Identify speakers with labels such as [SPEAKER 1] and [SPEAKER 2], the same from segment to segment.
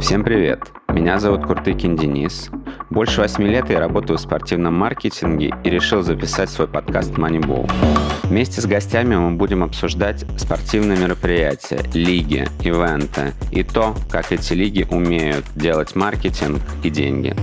[SPEAKER 1] Всем привет! Меня зовут Куртыкин Денис. Больше восьми лет я работаю в спортивном маркетинге и решил записать свой подкаст Moneyball. Вместе с гостями мы будем обсуждать спортивные мероприятия, лиги, ивенты и то, как эти лиги умеют делать маркетинг и деньги.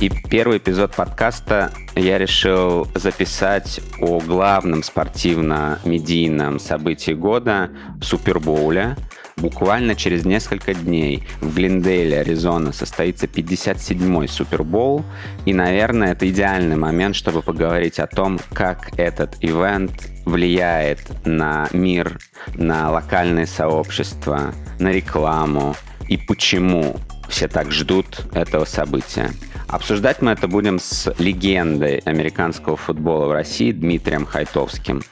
[SPEAKER 1] И первый эпизод подкаста я решил записать о главном спортивно-медийном событии года – Супербоуле. Буквально через несколько дней в Глендейле, Аризона, состоится 57-й Супербоул. И, наверное, это идеальный момент, чтобы поговорить о том, как этот ивент влияет на мир, на локальные сообщества, на рекламу и почему все так ждут этого события. Обсуждать мы это будем с легендой американского футбола в России Дмитрием Хайтовским.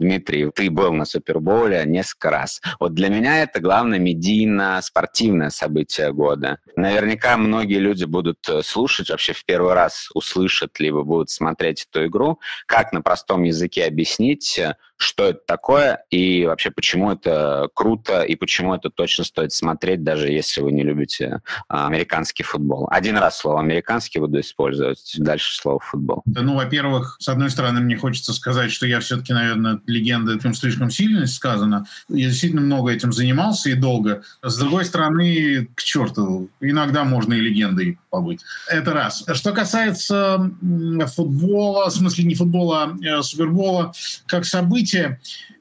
[SPEAKER 1] Дмитрий, ты был на Супербоуле несколько раз. Вот для меня это главное медийно-спортивное событие года. Наверняка многие люди будут э, слушать, вообще в первый раз услышат, либо будут смотреть эту игру. Как на простом языке объяснить, э, что это такое и вообще почему это круто и почему это точно стоит смотреть, даже если вы не любите а, американский футбол. Один раз слово «американский» буду использовать, дальше слово «футбол».
[SPEAKER 2] Ну, во-первых, с одной стороны, мне хочется сказать, что я все-таки, наверное, легенда этим слишком сильно сказано. Я действительно много этим занимался и долго. С другой стороны, к черту, иногда можно и легендой побыть. Это раз. Что касается футбола, в смысле не футбола, а супербола, как события,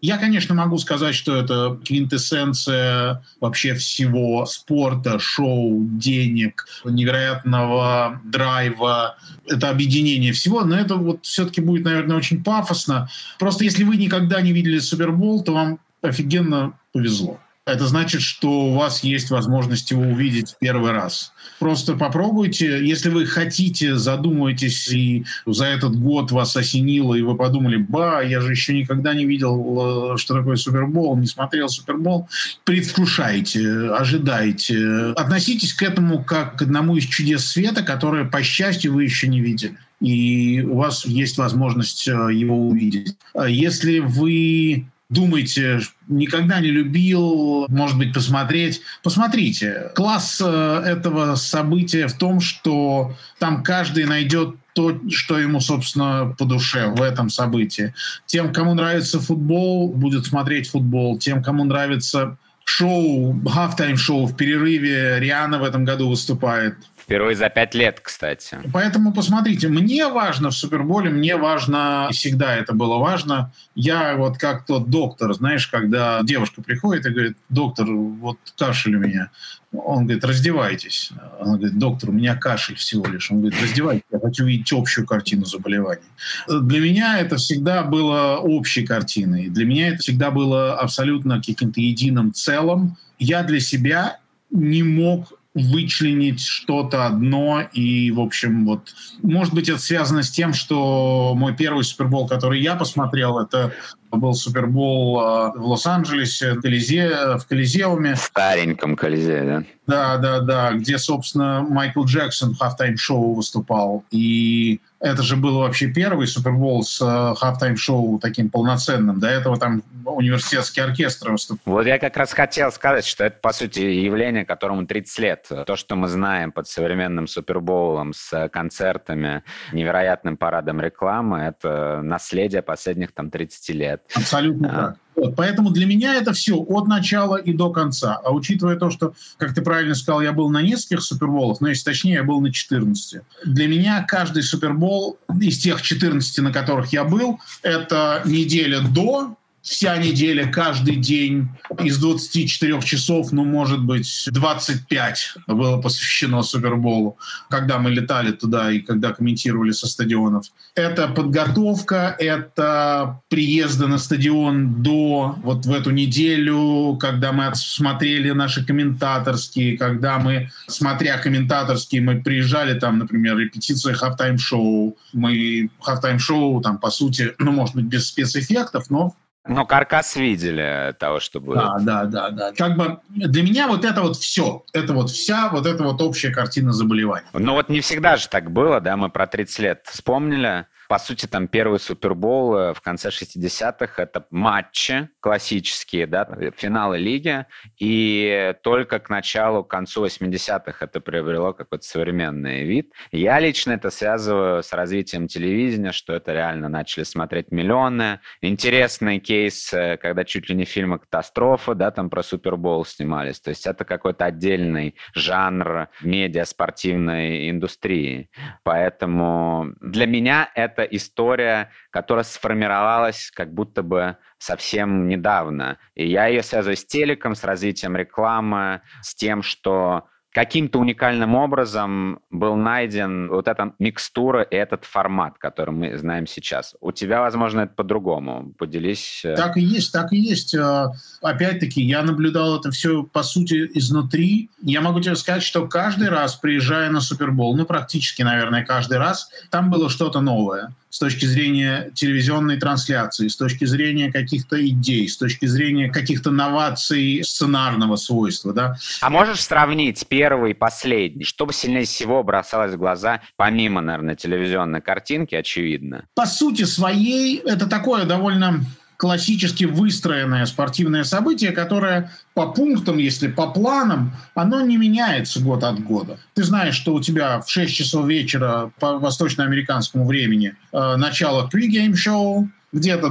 [SPEAKER 2] я, конечно, могу сказать, что это квинтэссенция вообще всего спорта, шоу, денег, невероятного драйва. Это объединение всего, но это вот все-таки будет, наверное, очень пафосно. Просто если вы никогда не видели Супербол, то вам офигенно повезло это значит, что у вас есть возможность его увидеть первый раз. Просто попробуйте. Если вы хотите, задумаетесь, и за этот год вас осенило, и вы подумали, ба, я же еще никогда не видел, э, что такое Супербол, не смотрел Супербол, предвкушайте, ожидайте. Относитесь к этому как к одному из чудес света, которое, по счастью, вы еще не видели и у вас есть возможность э, его увидеть. А если вы думаете, никогда не любил, может быть, посмотреть. Посмотрите. Класс э, этого события в том, что там каждый найдет то, что ему, собственно, по душе в этом событии. Тем, кому нравится футбол, будет смотреть футбол. Тем, кому нравится шоу, halftime шоу в перерыве, Риана в этом году выступает.
[SPEAKER 1] Впервые за пять лет, кстати.
[SPEAKER 2] Поэтому посмотрите, мне важно в Суперболе, мне важно, всегда это было важно. Я вот как тот доктор, знаешь, когда девушка приходит и говорит, доктор, вот кашель у меня. Он говорит, раздевайтесь. Она говорит, доктор, у меня кашель всего лишь. Он говорит, раздевайтесь, я хочу видеть общую картину заболеваний. Для меня это всегда было общей картиной. Для меня это всегда было абсолютно каким-то единым целым. Я для себя не мог вычленить что-то одно. И, в общем, вот, может быть, это связано с тем, что мой первый Супербол, который я посмотрел, это был Супербол а, в Лос-Анджелесе, в, Колизе, в Колизеуме. В
[SPEAKER 1] стареньком Колизее, да?
[SPEAKER 2] Да, да, да, где, собственно, Майкл Джексон в halftime show выступал. И это же был вообще первый Супербол с э, halftime show таким полноценным. До этого там университетский оркестр выступал.
[SPEAKER 1] Вот я как раз хотел сказать, что это, по сути, явление, которому 30 лет. То, что мы знаем под современным Супербоулом с концертами, невероятным парадом рекламы, это наследие последних там 30 лет.
[SPEAKER 2] Абсолютно а. так. Вот, поэтому для меня это все от начала и до конца. А учитывая то, что, как ты правильно сказал, я был на нескольких суперболах, но если точнее, я был на 14. Для меня каждый супербол из тех 14, на которых я был, это неделя до вся неделя, каждый день из 24 часов, ну, может быть, 25 было посвящено Суперболу, когда мы летали туда и когда комментировали со стадионов. Это подготовка, это приезды на стадион до вот в эту неделю, когда мы смотрели наши комментаторские, когда мы, смотря комментаторские, мы приезжали там, например, репетиция halftime show. Мы halftime show там, по сути, ну, может быть, без спецэффектов, но
[SPEAKER 1] но каркас видели того, что будет.
[SPEAKER 2] Да, да, да, да. Как бы для меня вот это вот все, это вот вся вот эта вот общая картина заболевания.
[SPEAKER 1] Ну вот не всегда же так было, да, мы про 30 лет вспомнили. По сути, там первый Супербол э, в конце 60-х — это матчи классические, да, финалы лиги, и только к началу, к концу 80-х это приобрело какой-то современный вид. Я лично это связываю с развитием телевидения, что это реально начали смотреть миллионы. Интересный кейс, э, когда чуть ли не фильмы «Катастрофа», да, там про Супербол снимались. То есть это какой-то отдельный жанр медиа-спортивной индустрии. Поэтому для меня это история, которая сформировалась как будто бы совсем недавно. И я ее связываю с телеком, с развитием рекламы, с тем, что каким-то уникальным образом был найден вот эта микстура и этот формат, который мы знаем сейчас. У тебя, возможно, это по-другому. Поделись.
[SPEAKER 2] Э. Так и есть, так и есть. Э, опять-таки, я наблюдал это все, по сути, изнутри. Я могу тебе сказать, что каждый раз, приезжая на Супербол, ну, практически, наверное, каждый раз, там было что-то новое с точки зрения телевизионной трансляции, с точки зрения каких-то идей, с точки зрения каких-то новаций сценарного свойства. Да?
[SPEAKER 1] А можешь сравнить первый и последний? Что бы сильнее всего бросалось в глаза, помимо, наверное, телевизионной картинки, очевидно?
[SPEAKER 2] По сути своей, это такое довольно классически выстроенное спортивное событие, которое по пунктам, если по планам, оно не меняется год от года. Ты знаешь, что у тебя в 6 часов вечера по восточноамериканскому времени э, начало pre-game шоу, где-то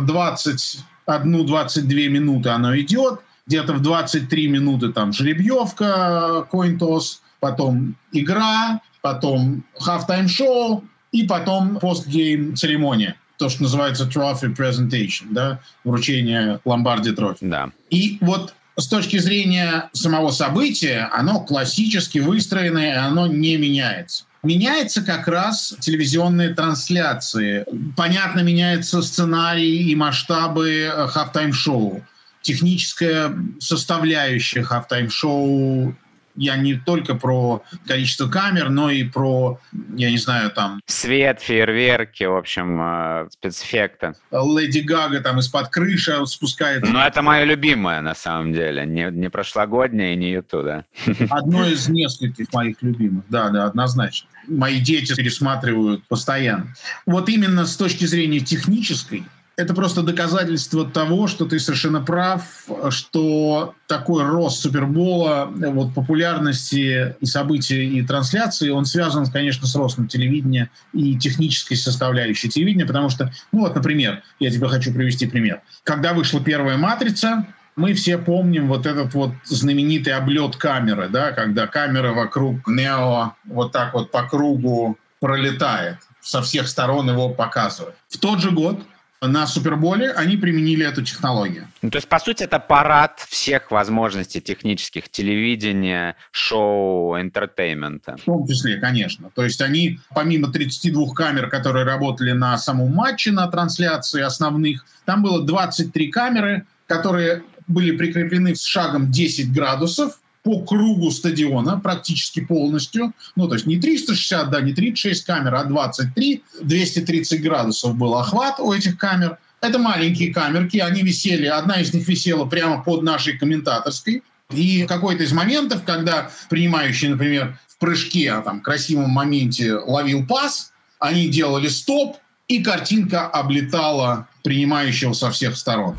[SPEAKER 2] 21-22 минуты оно идет, где-то в 23 минуты там жеребьевка, coin-toss, потом игра, потом half-time шоу и потом постгейм церемония то, что называется trophy presentation, да, вручение ломбарди трофи.
[SPEAKER 1] Да.
[SPEAKER 2] И вот с точки зрения самого события, оно классически выстроенное, и оно не меняется. Меняется как раз телевизионные трансляции. Понятно, меняется сценарий и масштабы halftime show. Техническая составляющая halftime show я не только про количество камер, но и про, я не знаю, там...
[SPEAKER 1] Свет, фейерверки, в общем, э, спецэффекты.
[SPEAKER 2] Леди Гага там из-под крыши спускается.
[SPEAKER 1] Ну, это мое любимое, на самом деле. Не, не прошлогоднее и не U2, да.
[SPEAKER 2] Одно из нескольких моих любимых, да, да, однозначно. Мои дети пересматривают постоянно. Вот именно с точки зрения технической, это просто доказательство того, что ты совершенно прав, что такой рост Супербола, вот популярности и событий, и трансляции, он связан, конечно, с ростом телевидения и технической составляющей телевидения, потому что, ну вот, например, я тебе хочу привести пример. Когда вышла первая «Матрица», мы все помним вот этот вот знаменитый облет камеры, да, когда камера вокруг Нео вот так вот по кругу пролетает, со всех сторон его показывает. В тот же год на Суперболе они применили эту технологию.
[SPEAKER 1] Ну, то есть, по сути, это парад всех возможностей технических телевидения, шоу, entertainment а.
[SPEAKER 2] В том числе, конечно. То есть они, помимо 32 камер, которые работали на самом матче, на трансляции основных, там было 23 камеры, которые были прикреплены с шагом 10 градусов, по кругу стадиона практически полностью. Ну, то есть не 360, да, не 36 камер, а 23. 230 градусов был охват у этих камер. Это маленькие камерки, они висели, одна из них висела прямо под нашей комментаторской. И какой-то из моментов, когда принимающий, например, в прыжке, а там, красивом моменте ловил пас, они делали стоп, и картинка облетала принимающего со всех сторон.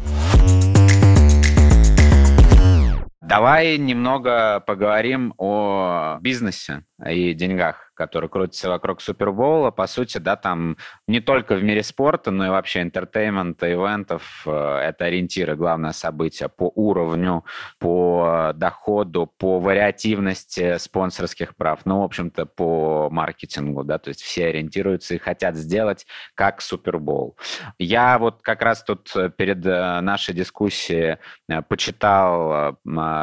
[SPEAKER 1] Давай немного поговорим о бизнесе и деньгах который крутится вокруг Супербоула, по сути, да, там не только в мире спорта, но и вообще entertainment а, ивентов, э, это ориентиры, главное событие по уровню, по доходу, по вариативности спонсорских прав, ну, в общем-то, по маркетингу, да, то есть все ориентируются и хотят сделать как Супербол. Я вот как раз тут перед э, нашей дискуссией э, почитал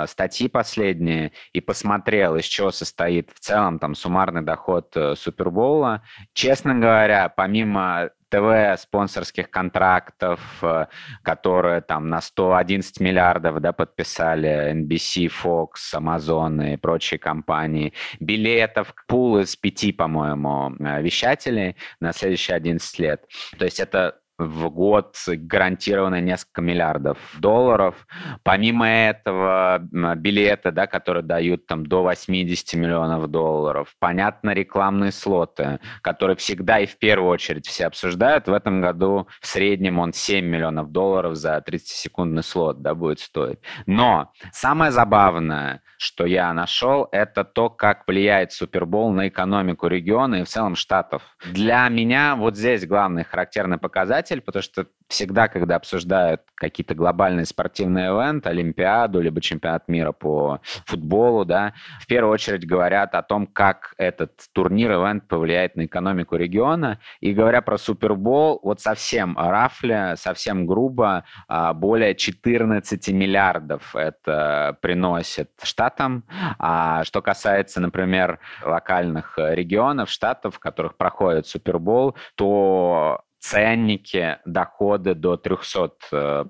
[SPEAKER 1] статьи последние и посмотрел, из чего состоит в целом там суммарный доход ход э, Супербоула. Честно говоря, помимо ТВ-спонсорских контрактов, э, которые там на 111 миллиардов да, подписали NBC, Fox, Amazon и прочие компании, билетов, пул из пяти, по-моему, э, вещателей на следующие 11 лет. То есть это в год гарантированно несколько миллиардов долларов. Помимо этого, билеты, да, которые дают там до 80 миллионов долларов. Понятно, рекламные слоты, которые всегда и в первую очередь все обсуждают. В этом году в среднем он 7 миллионов долларов за 30-секундный слот да, будет стоить. Но самое забавное, что я нашел, это то, как влияет Супербол на экономику региона и в целом штатов. Для меня вот здесь главный характерный показатель, потому что всегда, когда обсуждают какие-то глобальные спортивные ивенты, Олимпиаду, либо чемпионат мира по футболу, да, в первую очередь говорят о том, как этот турнир, ивент повлияет на экономику региона. И говоря про Супербол, вот совсем рафля, совсем грубо, а, более 14 миллиардов это приносит штатам. А что касается, например, локальных регионов, штатов, в которых проходит Супербол, то ценники, доходы до 300% э,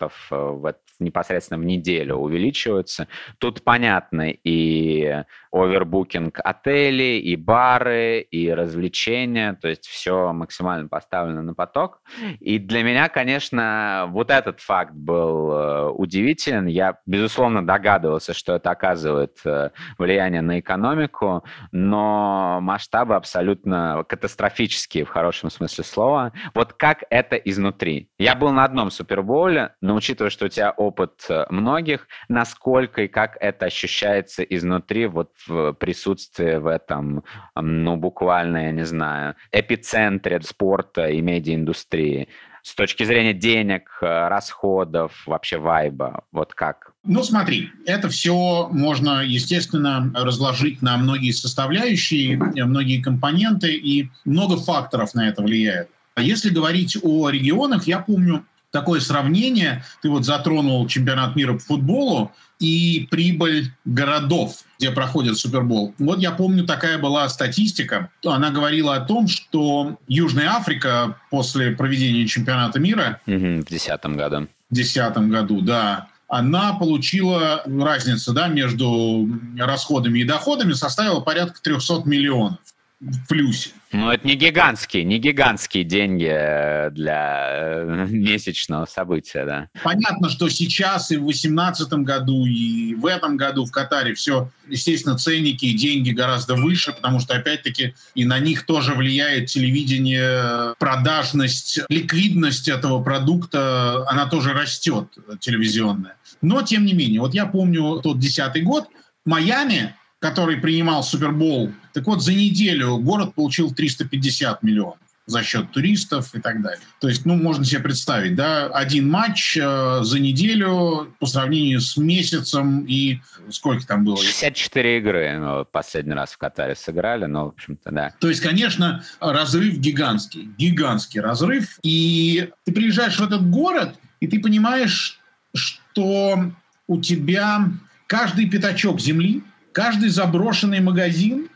[SPEAKER 1] э, в, непосредственно в неделю увеличиваются. Тут понятно и овербукинг отелей, и бары, и развлечения, то есть все максимально поставлено на поток. И для меня, конечно, вот этот факт был э, удивителен. Я, безусловно, догадывался, что это оказывает э, влияние на экономику, но масштабы абсолютно катастрофические в хорошем смысле слова. Вот как это изнутри? Я был на одном супербоуле, но учитывая, что у тебя опыт э, многих, насколько и как это ощущается изнутри вот в присутствии в этом, ну, буквально, я не знаю, эпицентре спорта и медиаиндустрии с точки зрения денег, э, расходов, вообще вайба? Вот как?
[SPEAKER 2] Ну, смотри, это все можно, естественно, разложить на многие составляющие, многие компоненты, и много факторов на это влияет. А если говорить о регионах, я помню такое сравнение, ты вот затронул чемпионат мира по футболу, и прибыль городов, где проходит Супербол. Вот я помню, такая была статистика. Она говорила о том, что Южная Африка после проведения чемпионата мира...
[SPEAKER 1] в 2010 году.
[SPEAKER 2] В 2010 году, да. Она получила разницу да, между расходами и доходами составила порядка 300 миллионов в плюсе.
[SPEAKER 1] Ну, это не гигантские, не гигантские деньги э, для э, месячного события, да.
[SPEAKER 2] Понятно, что сейчас и в 2018 году, и в этом году в Катаре все, естественно, ценники и деньги гораздо выше, потому что, опять-таки, и на них тоже влияет телевидение, продажность, ликвидность этого продукта, она тоже растет, телевизионная. Но, тем не менее, вот я помню тот десятый год, Майами который принимал Супербол. Так вот, за неделю город получил 350 миллионов за счет туристов и так далее. То есть, ну, можно себе представить, да, один матч э, за неделю по сравнению с месяцем и сколько там было?
[SPEAKER 1] 64 игры ну, последний раз в Катаре сыграли, но, в общем-то, да.
[SPEAKER 2] То есть, конечно, разрыв гигантский, гигантский разрыв. И ты приезжаешь в этот город, и ты понимаешь, что у тебя каждый пятачок земли Каждый заброшенный магазин,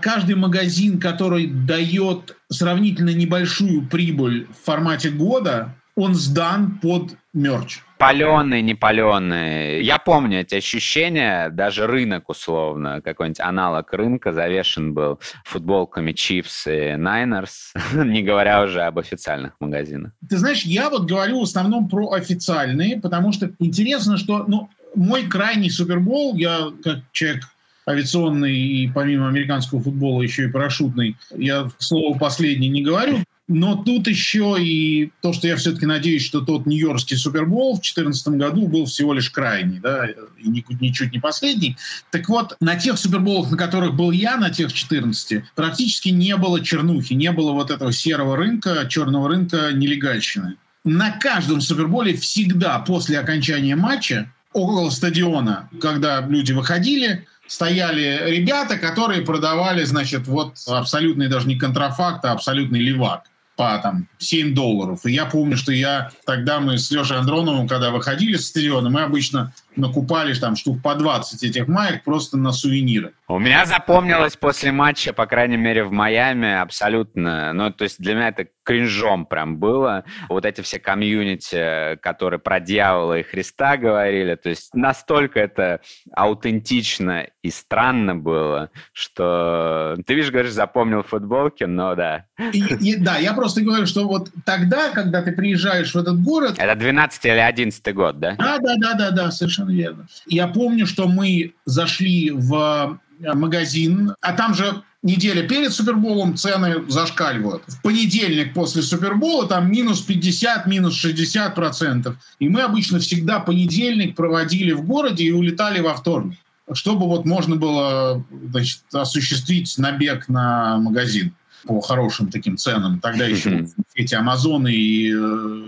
[SPEAKER 2] каждый магазин, который дает сравнительно небольшую прибыль в формате года, он сдан под мерч.
[SPEAKER 1] Паленый, не паленый. Я помню эти ощущения, даже рынок условно, какой-нибудь аналог рынка завешен был футболками Chiefs и Niners, не говоря уже об официальных магазинах.
[SPEAKER 2] Ты знаешь, я вот говорю в основном про официальные, потому что интересно, что ну, мой крайний Супербол, я как человек авиационный и помимо американского футбола еще и парашютный. Я слово последний не говорю. Но тут еще и то, что я все-таки надеюсь, что тот Нью-Йоркский Супербол в 2014 году был всего лишь крайний, да, и ничуть не последний. Так вот, на тех Суперболах, на которых был я, на тех 14, практически не было чернухи, не было вот этого серого рынка, черного рынка нелегальщины. На каждом Суперболе всегда после окончания матча около стадиона, когда люди выходили, стояли ребята, которые продавали, значит, вот абсолютный даже не контрафакт, а абсолютный левак по там 7 долларов. И я помню, что я тогда мы с Лешей Андроновым, когда выходили с стадиона, мы обычно накупали там штук по 20 этих маек просто на сувениры.
[SPEAKER 1] У меня запомнилось после матча, по крайней мере, в Майами абсолютно, ну, то есть для меня это кринжом прям было. Вот эти все комьюнити, которые про дьявола и Христа говорили, то есть настолько это аутентично и странно было, что ты, видишь, говоришь, запомнил футболки, но да.
[SPEAKER 2] И, и, да, я просто говорю, что вот тогда, когда ты приезжаешь в этот город...
[SPEAKER 1] Это 12 или 11 год, да?
[SPEAKER 2] Да, да, да, да, да, совершенно верно. Я помню, что мы зашли в Э, магазин, а там же неделя перед Суперболом цены зашкаливают. В понедельник после Супербола там минус 50, минус 60 процентов. И мы обычно всегда понедельник проводили в городе и улетали во вторник, чтобы вот можно было значит, осуществить набег на магазин по хорошим таким ценам. Тогда еще эти Амазоны и э,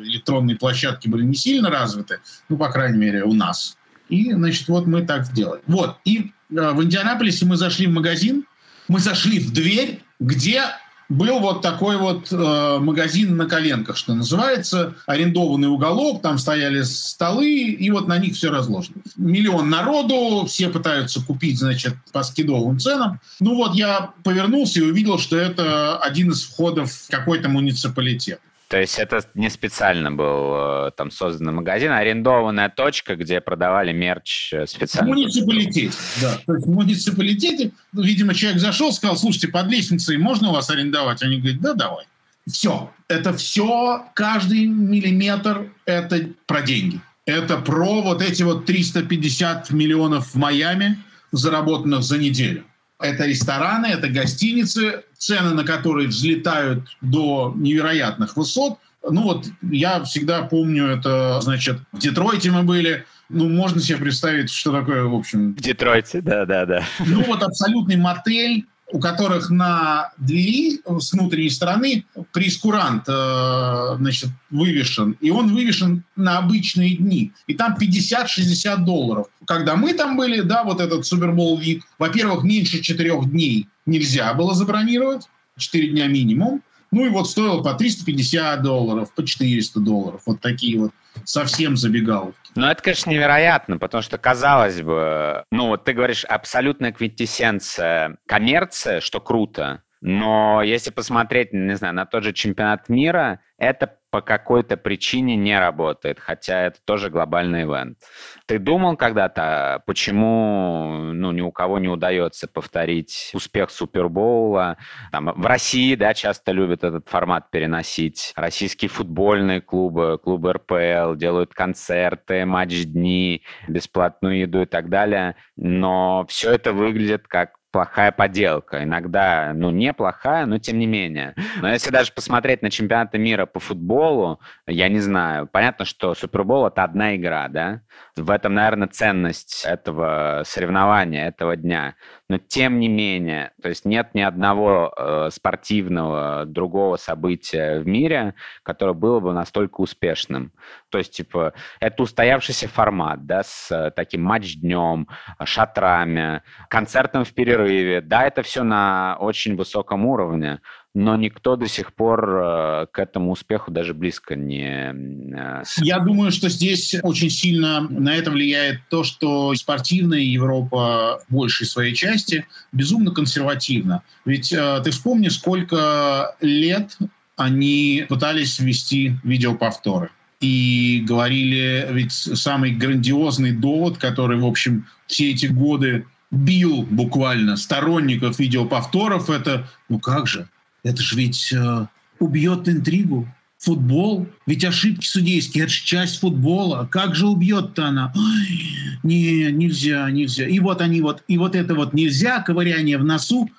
[SPEAKER 2] электронные площадки были не сильно развиты, ну, по крайней мере, у нас. И, значит, вот мы так сделали. Вот. И Э, в Индианаполисе мы зашли в магазин, мы зашли в дверь, где был вот такой вот э, магазин на коленках, что называется, арендованный уголок, там стояли столы, и вот на них все разложено. Миллион народу, все пытаются купить, значит, по скидовым ценам. Ну вот я повернулся и увидел, что это один из входов в какой-то муниципалитет.
[SPEAKER 1] То есть это не специально был э, там созданный магазин, а арендованная точка, где продавали мерч э, специально.
[SPEAKER 2] В муниципалитете, да. То есть в муниципалитете, ну, видимо, человек зашел, сказал, слушайте, под лестницей можно у вас арендовать? Они говорят, да, давай. Все. Это все, каждый миллиметр, это про деньги. Это про вот эти вот 350 миллионов в Майами, заработанных за неделю. Это рестораны, это гостиницы, цены на которые взлетают до невероятных высот. Ну вот я всегда помню это, значит, в Детройте мы были, ну, можно себе представить, что такое, в общем...
[SPEAKER 1] В Детройте, да-да-да.
[SPEAKER 2] Ну, вот абсолютный мотель, у которых на двери с внутренней стороны прескурант э, значит, вывешен, и он вывешен на обычные дни. И там 50-60 долларов. Когда мы там были, да, вот этот Супербол вид, во-первых, меньше четырех дней нельзя было забронировать, 4 дня минимум. Ну и вот стоило по 350 долларов, по 400 долларов. Вот такие вот совсем забегаловки.
[SPEAKER 1] Ну, это, конечно, невероятно, потому что, казалось бы, ну, вот ты говоришь, абсолютная квинтэссенция коммерция, что круто, но если посмотреть, не знаю, на тот же чемпионат мира, это по какой-то причине не работает, хотя это тоже глобальный ивент. Ты думал когда-то, почему ну, ни у кого не удается повторить успех Супербоула? Там, в России да, часто любят этот формат переносить. Российские футбольные клубы, клубы РПЛ делают концерты, матч-дни, бесплатную еду и так далее. Но все это выглядит как плохая поделка. Иногда, ну, неплохая, но тем не менее. Но если даже посмотреть на чемпионаты мира по футболу, я не знаю. Понятно, что Супербол — это одна игра, да? В этом, наверное, ценность этого соревнования, этого дня. Но тем не менее, то есть нет ни одного э, спортивного другого события в мире, которое было бы настолько успешным. То есть, типа, это устоявшийся формат, да, с э, таким матч-днем, шатрами, концертом в перерыве. Да, это все на очень высоком уровне, но никто до сих пор э, к этому успеху даже близко не...
[SPEAKER 2] Э, Я думаю, что здесь очень сильно на это влияет то, что спортивная Европа в большей своей части безумно консервативна. Ведь э, ты вспомни, сколько лет они пытались ввести видеоповторы и говорили, ведь самый грандиозный довод, который, в общем, все эти годы бил буквально сторонников видеоповторов, это, ну как же, это же ведь э, убьет интригу. Футбол, ведь ошибки судейские, это же часть футбола. Как же убьет-то она? Ой, не, нельзя, нельзя. И вот они вот, и вот это вот нельзя, ковыряние в носу.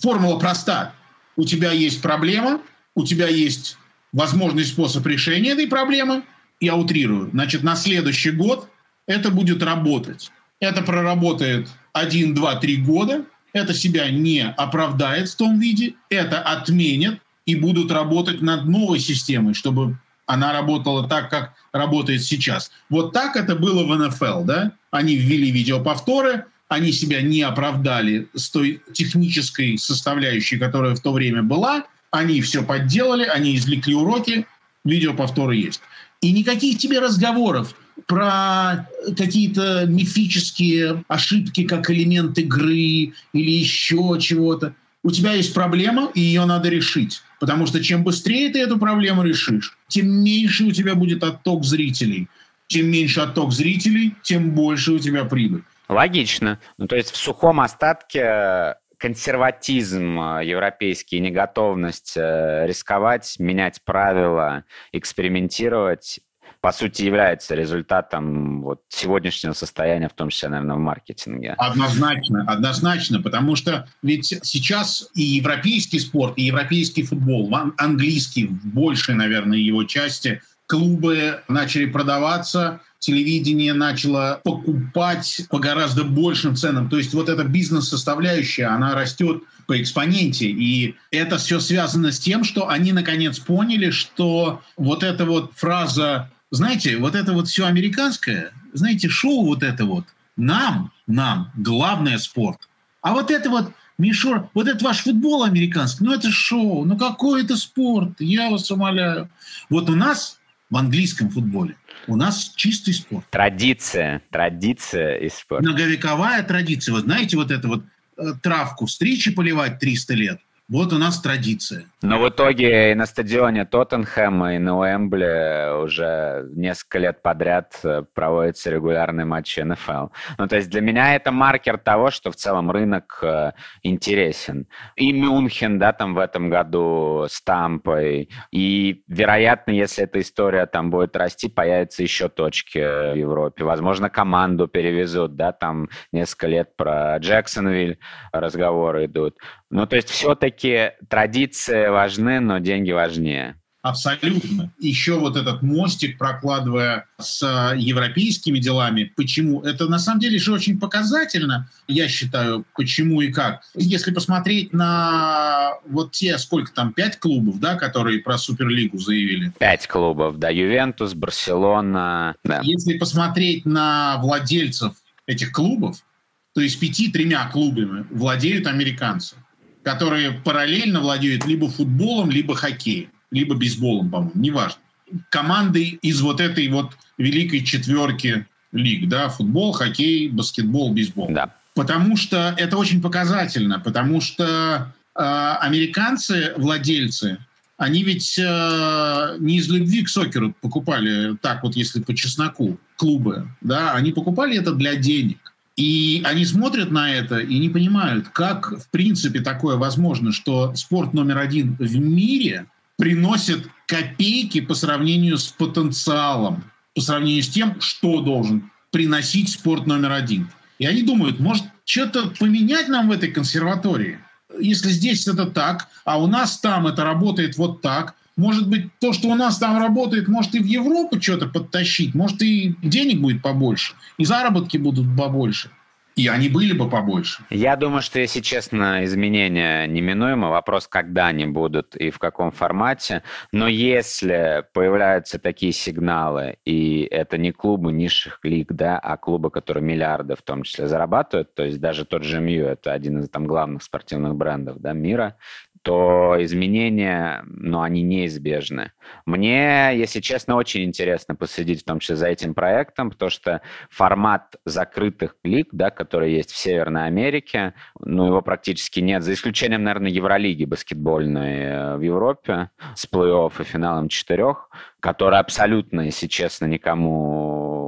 [SPEAKER 2] Формула проста. У тебя есть проблема, у тебя есть возможный способ решения этой проблемы. Я утрирую. Значит, на следующий год это будет работать. Это проработает один, два, три года – это себя не оправдает в том виде, это отменят и будут работать над новой системой, чтобы она работала так, как работает сейчас. Вот так это было в НФЛ, да? Они ввели видеоповторы, они себя не оправдали с той технической составляющей, которая в то время была, они все подделали, они извлекли уроки, видеоповторы есть. И никаких тебе разговоров про какие-то мифические ошибки, как элемент игры или еще чего-то. У тебя есть проблема, и ее надо решить. Потому что чем быстрее ты эту проблему решишь, тем меньше у тебя будет отток зрителей. Чем меньше отток зрителей, тем больше у тебя прибыль.
[SPEAKER 1] Логично. Ну, то есть в сухом остатке консерватизм э, европейский, неготовность э, рисковать, менять правила, экспериментировать по сути, является результатом вот сегодняшнего состояния, в том числе, наверное, в маркетинге.
[SPEAKER 2] Однозначно, однозначно, потому что ведь сейчас и европейский спорт, и европейский футбол, английский в большей, наверное, его части, клубы начали продаваться, телевидение начало покупать по гораздо большим ценам. То есть вот эта бизнес-составляющая, она растет по экспоненте. И это все связано с тем, что они наконец поняли, что вот эта вот фраза знаете, вот это вот все американское, знаете, шоу вот это вот, нам, нам, главное спорт. А вот это вот, Мишур, вот это ваш футбол американский, ну это шоу, ну какой это спорт, я вас умоляю. Вот у нас в английском футболе у нас чистый спорт.
[SPEAKER 1] Традиция, традиция и спорт.
[SPEAKER 2] Многовековая традиция. Вы знаете, вот это вот э, травку стричь и поливать 300 лет – вот у нас традиция.
[SPEAKER 1] Но в итоге и на стадионе Тоттенхэма, и на Уэмбле уже несколько лет подряд э, проводятся регулярные матчи НФЛ. Ну, то есть для меня это маркер того, что в целом рынок э, интересен. И Мюнхен, да, там в этом году с Тампой. И, вероятно, если эта история там будет расти, появятся еще точки в Европе. Возможно, команду перевезут, да, там несколько лет про Джексонвиль разговоры идут. Ну, то есть все-таки традиции важны, но деньги важнее.
[SPEAKER 2] Абсолютно. Еще вот этот мостик, прокладывая с европейскими делами. Почему? Это на самом деле же очень показательно, я считаю, почему и как. Если посмотреть на вот те, сколько там, пять клубов, да, которые про Суперлигу заявили.
[SPEAKER 1] Пять клубов, да, Ювентус, Барселона. Да.
[SPEAKER 2] Если посмотреть на владельцев этих клубов, то есть пяти-тремя клубами владеют американцы которые параллельно владеют либо футболом, либо хоккеем, либо бейсболом, по-моему, неважно. Команды из вот этой вот великой четверки лиг, да, футбол, хоккей, баскетбол, бейсбол.
[SPEAKER 1] Да.
[SPEAKER 2] Потому что это очень показательно, потому что э, американцы, владельцы, они ведь э, не из любви к сокеру покупали, так вот если по чесноку, клубы, да, они покупали это для денег. И они смотрят на это и не понимают, как в принципе такое возможно, что спорт номер один в мире приносит копейки по сравнению с потенциалом, по сравнению с тем, что должен приносить спорт номер один. И они думают, может, что-то поменять нам в этой консерватории? Если здесь это так, а у нас там это работает вот так – может быть, то, что у нас там работает, может и в Европу что-то подтащить, может и денег будет побольше, и заработки будут побольше. И они были бы побольше.
[SPEAKER 1] Я думаю, что, если честно, изменения неминуемы. Вопрос, когда они будут и в каком формате. Но если появляются такие сигналы, и это не клубы низших лиг, да, а клубы, которые миллиарды в том числе зарабатывают, то есть даже тот же МЮ, это один из там главных спортивных брендов да, мира, то изменения, ну, они неизбежны. Мне, если честно, очень интересно последить в том числе за этим проектом, потому что формат закрытых лиг, да, который есть в Северной Америке, ну, его практически нет, за исключением, наверное, Евролиги баскетбольной э, в Европе с плей-офф и финалом четырех, которая абсолютно, если честно, никому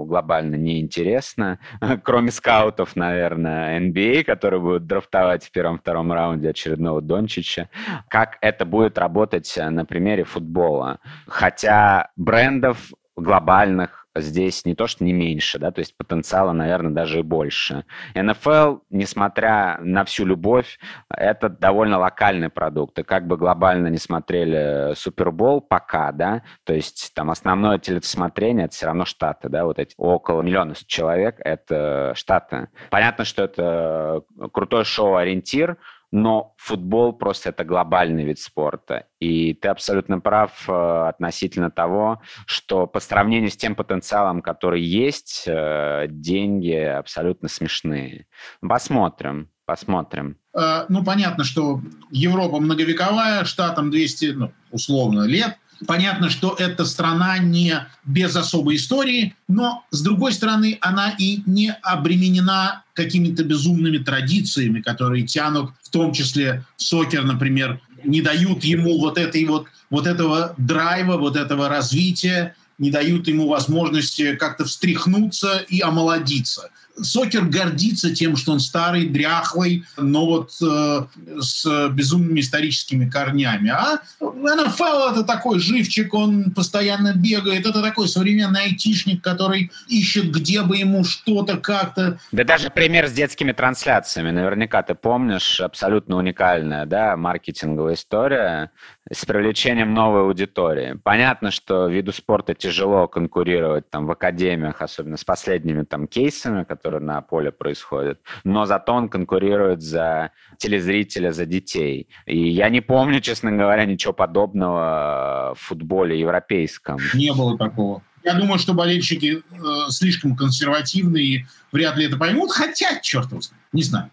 [SPEAKER 1] глобально не интересна, кроме скаутов, наверное, NBA, которые будут драфтовать в первом-втором раунде очередного Дончича. Как это будет работать на примере футбола? Хотя брендов глобальных здесь не то, что не меньше, да, то есть потенциала, наверное, даже и больше. НФЛ, несмотря на всю любовь, это довольно локальный продукт. И как бы глобально не смотрели Супербол пока, да, то есть там основное телесмотрение это все равно Штаты, да, вот эти около миллиона человек это Штаты. Понятно, что это крутой шоу-ориентир, но футбол просто это глобальный вид спорта. И ты абсолютно прав э, относительно того, что по сравнению с тем потенциалом, который есть, э, деньги абсолютно смешные. Посмотрим, посмотрим.
[SPEAKER 2] Э, ну, понятно, что Европа многовековая, штатам 200, ну, условно, лет. Понятно, что эта страна не без особой истории, но, с другой стороны, она и не обременена какими-то безумными традициями, которые тянут, в том числе сокер, например, не дают ему вот этой вот, вот этого драйва, вот этого развития, не дают ему возможности как-то встряхнуться и омолодиться. Сокер гордится тем, что он старый, дряхлый, но вот э, с безумными историческими корнями. А НФЛ это такой живчик, он постоянно бегает. Это такой современный айтишник, который ищет, где бы ему что-то как-то.
[SPEAKER 1] Да даже пример с детскими трансляциями. Наверняка ты помнишь, абсолютно уникальная да, маркетинговая история с привлечением новой аудитории. Понятно, что виду спорта тяжело конкурировать там в академиях, особенно с последними там кейсами, которые на поле происходят, но зато он конкурирует за телезрителя, за детей. И я не помню, честно говоря, ничего подобного в футболе европейском.
[SPEAKER 2] Не было такого. Я думаю, что болельщики э, слишком консервативные и вряд ли это поймут, хотя, черт знает, не знаю.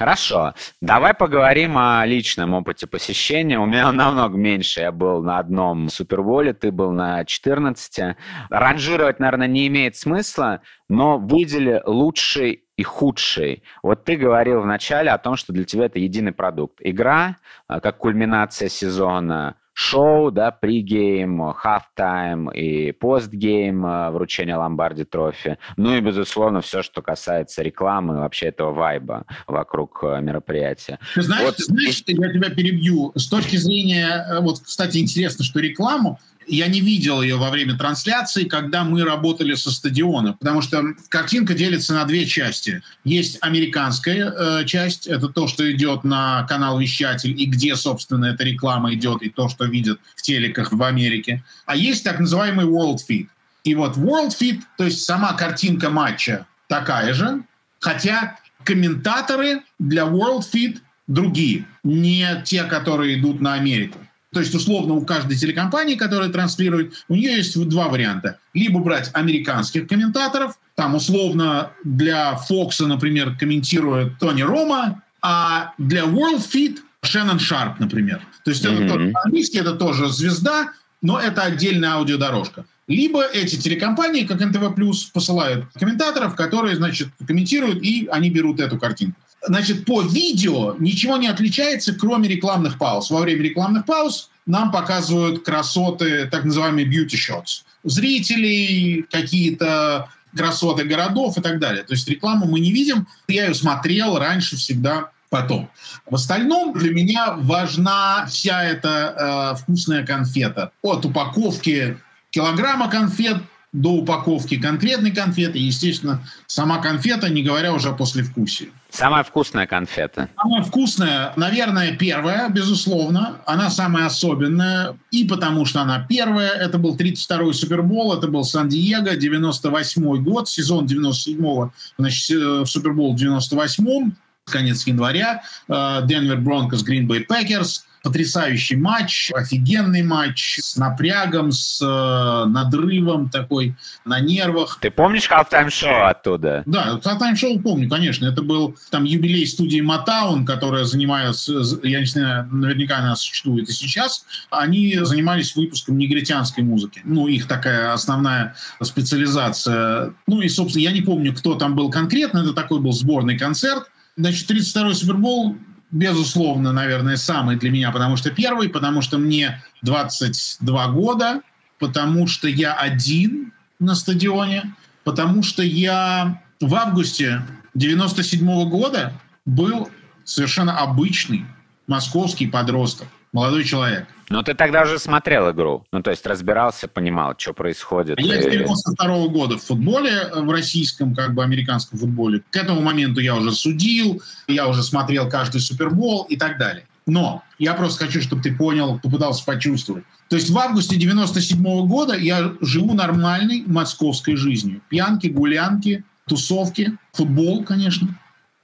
[SPEAKER 1] Хорошо. Давай поговорим о личном опыте посещения. У меня намного меньше. Я был на одном Суперболе, ты был на 14. Ранжировать, наверное, не имеет смысла, но выдели лучший и худший. Вот ты говорил вначале о том, что для тебя это единый продукт. Игра, а, как кульминация сезона, шоу, да, пригейм, хафтайм и постгейм, э, вручение Ломбарди трофи. Ну и, безусловно, все, что касается рекламы вообще этого вайба вокруг э, мероприятия.
[SPEAKER 2] Ты знаешь, вот. знаешь, я тебя перебью. С точки зрения, э, вот, кстати, интересно, что рекламу я не видел ее во время трансляции, когда мы работали со стадиона, потому что картинка делится на две части. Есть американская э, часть, это то, что идет на канал вещатель и где, собственно, эта реклама идет, и то, что видят в телеках в Америке. А есть так называемый World Feed. И вот World Feed, то есть сама картинка матча такая же, хотя комментаторы для World Feed другие, не те, которые идут на Америку. То есть, условно, у каждой телекомпании, которая транслирует, у нее есть два варианта. Либо брать американских комментаторов, там, условно, для Фокса, например, комментирует Тони Рома, а для World Feed Шеннон Шарп, например. То есть, mm-hmm. это тоже, по-английски это тоже звезда, но это отдельная аудиодорожка. Либо эти телекомпании, как НТВ+, посылают комментаторов, которые, значит, комментируют, и они берут эту картинку. Значит, по видео ничего не отличается, кроме рекламных пауз. Во время рекламных пауз нам показывают красоты, так называемые beauty shots. Зрителей, какие-то красоты городов и так далее. То есть рекламу мы не видим. Я ее смотрел раньше всегда потом. В остальном для меня важна вся эта э, вкусная конфета. От упаковки килограмма конфет до упаковки конкретной конфеты, естественно, сама конфета, не говоря уже о послевкусии.
[SPEAKER 1] Самая вкусная конфета?
[SPEAKER 2] Самая вкусная, наверное, первая, безусловно. Она самая особенная, и потому что она первая. Это был 32-й Супербол, это был Сан-Диего, 98-й год, сезон 97-го, значит, э, Супербол в 98-м, конец января. Э, Denver Broncos, Green Bay Packers – потрясающий матч, офигенный матч с напрягом, с э, надрывом такой на нервах.
[SPEAKER 1] Ты помнишь халфтайм-шоу оттуда?
[SPEAKER 2] Да, halftime show помню, конечно. Это был там юбилей студии Motown, которая занимается, я не знаю, наверняка она существует и сейчас. Они занимались выпуском негритянской музыки. Ну, их такая основная специализация. Ну и, собственно, я не помню, кто там был конкретно. Это такой был сборный концерт. Значит, 32-й Супербол безусловно, наверное, самый для меня, потому что первый, потому что мне 22 года, потому что я один на стадионе, потому что я в августе 97 -го года был совершенно обычный московский подросток, молодой человек –
[SPEAKER 1] но ты тогда уже смотрел игру, ну то есть разбирался, понимал, что происходит.
[SPEAKER 2] Я и... с 92 -го года в футболе, э, в российском, как бы американском футболе. К этому моменту я уже судил, я уже смотрел каждый Супербол и так далее. Но я просто хочу, чтобы ты понял, попытался почувствовать. То есть в августе 97 -го года я живу нормальной московской жизнью. Пьянки, гулянки, тусовки, футбол, конечно.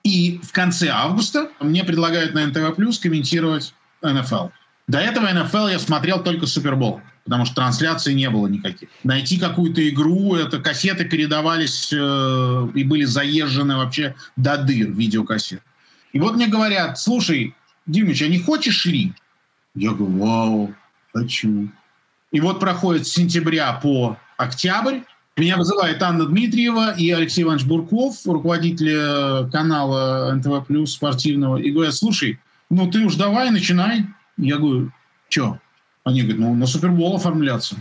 [SPEAKER 2] И в конце августа мне предлагают на НТВ Плюс комментировать НФЛ. До этого НФЛ я смотрел только Супербол, потому что трансляции не было никаких. Найти какую-то игру, это кассеты передавались э, и были заезжены вообще до дыр видеокассет. И вот мне говорят, слушай, Димыч, а не хочешь ли Я говорю, вау, хочу. И вот проходит с сентября по октябрь. Меня вызывает Анна Дмитриева и Алексей Иванович Бурков, руководитель канала НТВ+, спортивного, и говорят, слушай, ну ты уж давай, начинай. Я говорю, что? Они говорят, ну на Супербол оформляться.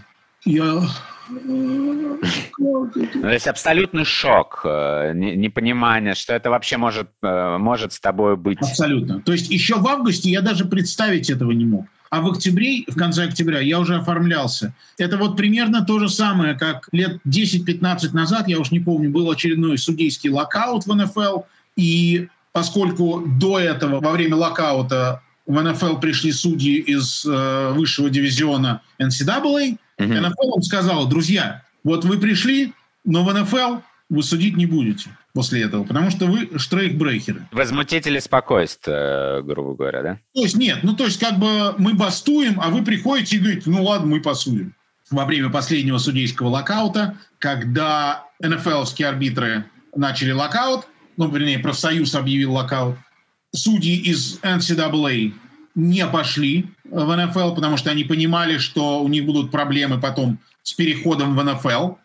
[SPEAKER 2] Я
[SPEAKER 1] то есть абсолютный шок, э, непонимание, что это вообще может, э, может с тобой быть.
[SPEAKER 2] Абсолютно. То есть еще в августе я даже представить этого не мог. А в октябре, в конце октября, я уже оформлялся. Это вот примерно то же самое, как лет 10-15 назад, я уж не помню, был очередной судейский локаут в НФЛ, и поскольку до этого, во время локаута, в НФЛ пришли судьи из э, высшего дивизиона NCAA, Uh-huh. НФЛ сказал, друзья, вот вы пришли, но в НФЛ вы судить не будете после этого, потому что вы штрейкбрейкеры.
[SPEAKER 1] Возмутители спокойствия, грубо говоря, да?
[SPEAKER 2] То есть нет, ну то есть как бы мы бастуем, а вы приходите и говорите, ну ладно, мы посудим. Во время последнего судейского локаута, когда НФЛские арбитры начали локаут, ну, вернее, профсоюз объявил локаут, судьи из NCAA не пошли в НФЛ, потому что они понимали, что у них будут проблемы потом с переходом в НФЛ.